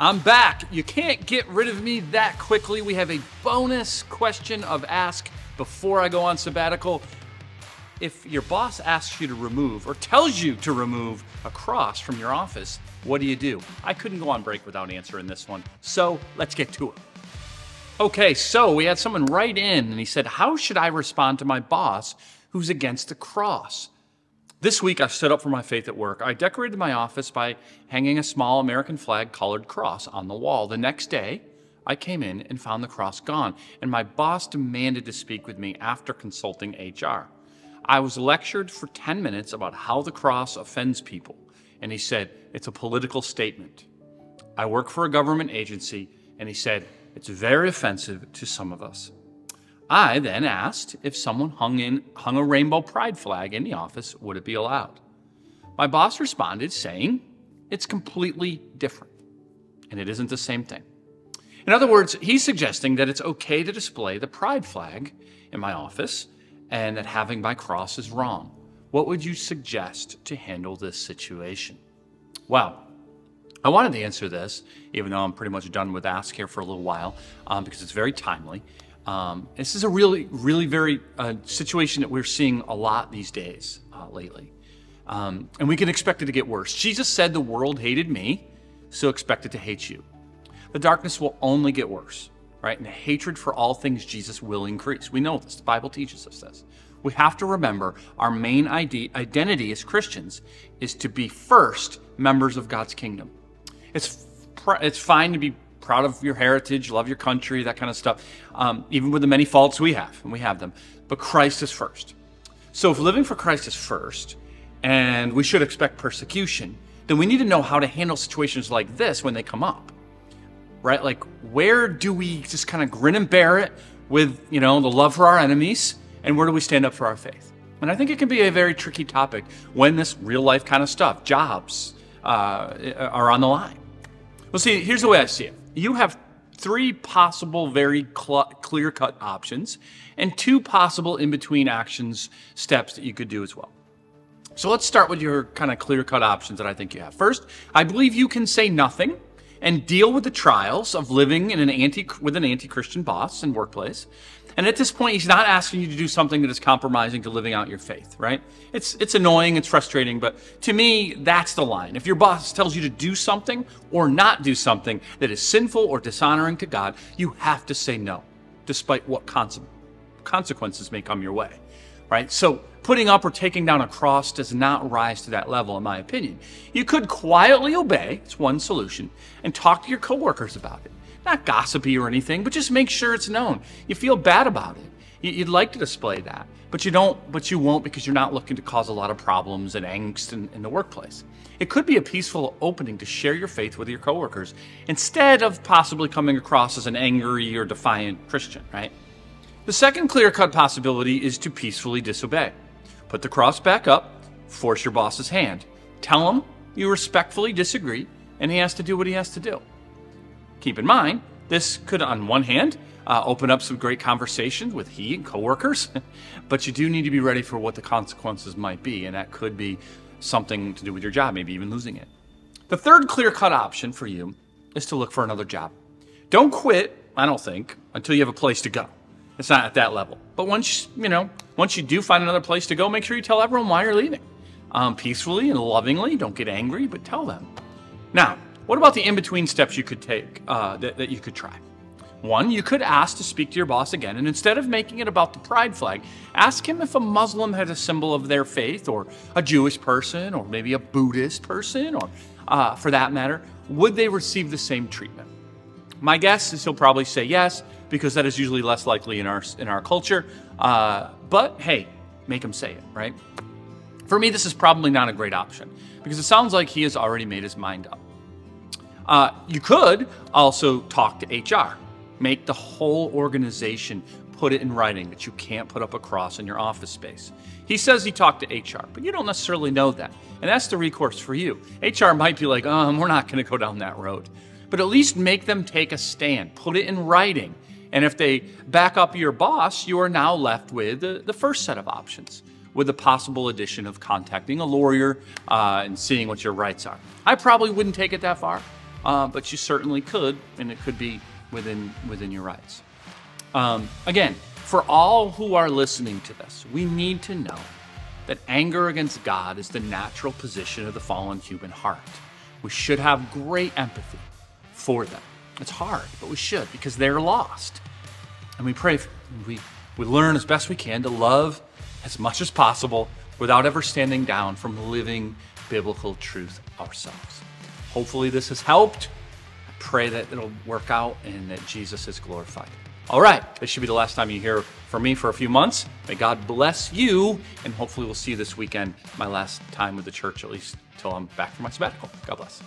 I'm back. You can't get rid of me that quickly. We have a bonus question of ask before I go on sabbatical. If your boss asks you to remove or tells you to remove a cross from your office, what do you do? I couldn't go on break without answering this one. So let's get to it. Okay, so we had someone write in and he said, How should I respond to my boss who's against the cross? This week, I stood up for my faith at work. I decorated my office by hanging a small American flag colored cross on the wall. The next day, I came in and found the cross gone, and my boss demanded to speak with me after consulting HR. I was lectured for 10 minutes about how the cross offends people, and he said, It's a political statement. I work for a government agency, and he said, It's very offensive to some of us. I then asked if someone hung, in, hung a rainbow pride flag in the office, would it be allowed? My boss responded saying, it's completely different, and it isn't the same thing. In other words, he's suggesting that it's okay to display the pride flag in my office and that having my cross is wrong. What would you suggest to handle this situation? Well, I wanted to answer this, even though I'm pretty much done with Ask here for a little while, um, because it's very timely. Um, this is a really, really very uh, situation that we're seeing a lot these days uh, lately. Um, and we can expect it to get worse. Jesus said, The world hated me, so expect it to hate you. The darkness will only get worse, right? And the hatred for all things Jesus will increase. We know this. The Bible teaches us this. We have to remember our main ID, identity as Christians is to be first members of God's kingdom. It's, it's fine to be proud of your heritage, love your country, that kind of stuff, um, even with the many faults we have, and we have them. But Christ is first. So if living for Christ is first, and we should expect persecution, then we need to know how to handle situations like this when they come up. Right? Like, where do we just kind of grin and bear it with, you know, the love for our enemies, and where do we stand up for our faith? And I think it can be a very tricky topic when this real life kind of stuff, jobs, uh, are on the line. Well, see, here's the way I see it you have three possible, very cl- clear cut options and two possible in between actions steps that you could do as well. So let's start with your kind of clear cut options that I think you have. First, I believe you can say nothing and deal with the trials of living in an anti with an anti-Christian boss and workplace. And at this point, he's not asking you to do something that is compromising to living out your faith, right? It's it's annoying, it's frustrating, but to me, that's the line. If your boss tells you to do something or not do something that is sinful or dishonoring to God, you have to say no, despite what consequences may come your way, right? So putting up or taking down a cross does not rise to that level, in my opinion. You could quietly obey, it's one solution, and talk to your coworkers about it. Not gossipy or anything, but just make sure it's known. You feel bad about it. You'd like to display that, but you don't. But you won't because you're not looking to cause a lot of problems and angst in, in the workplace. It could be a peaceful opening to share your faith with your coworkers instead of possibly coming across as an angry or defiant Christian. Right. The second clear-cut possibility is to peacefully disobey. Put the cross back up, force your boss's hand. Tell him you respectfully disagree, and he has to do what he has to do. Keep in mind, this could, on one hand, uh, open up some great conversations with he and coworkers, but you do need to be ready for what the consequences might be, and that could be something to do with your job, maybe even losing it. The third clear cut option for you is to look for another job. Don't quit, I don't think, until you have a place to go. It's not at that level. But once you know, once you do find another place to go, make sure you tell everyone why you're leaving, um, peacefully and lovingly. Don't get angry, but tell them. Now, what about the in-between steps you could take uh, that, that you could try? One, you could ask to speak to your boss again, and instead of making it about the pride flag, ask him if a Muslim had a symbol of their faith, or a Jewish person, or maybe a Buddhist person, or uh, for that matter, would they receive the same treatment? My guess is he'll probably say yes, because that is usually less likely in our in our culture. Uh, but hey, make him say it, right? For me, this is probably not a great option because it sounds like he has already made his mind up. Uh, you could also talk to HR, make the whole organization put it in writing that you can't put up a cross in your office space. He says he talked to HR, but you don't necessarily know that. And that's the recourse for you. HR might be like, um, we're not going to go down that road. But at least make them take a stand, put it in writing, and if they back up your boss, you are now left with the, the first set of options, with the possible addition of contacting a lawyer uh, and seeing what your rights are. I probably wouldn't take it that far, uh, but you certainly could, and it could be within within your rights. Um, again, for all who are listening to this, we need to know that anger against God is the natural position of the fallen human heart. We should have great empathy for them. It's hard, but we should because they're lost. And we pray, we, we learn as best we can to love as much as possible without ever standing down from living biblical truth ourselves. Hopefully, this has helped. I pray that it'll work out and that Jesus is glorified. All right, this should be the last time you hear from me for a few months. May God bless you, and hopefully, we'll see you this weekend, my last time with the church, at least until I'm back from my sabbatical. God bless.